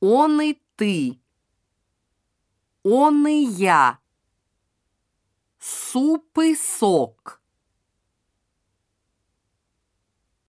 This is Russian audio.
Он и ты. Он и я. Суп и сок.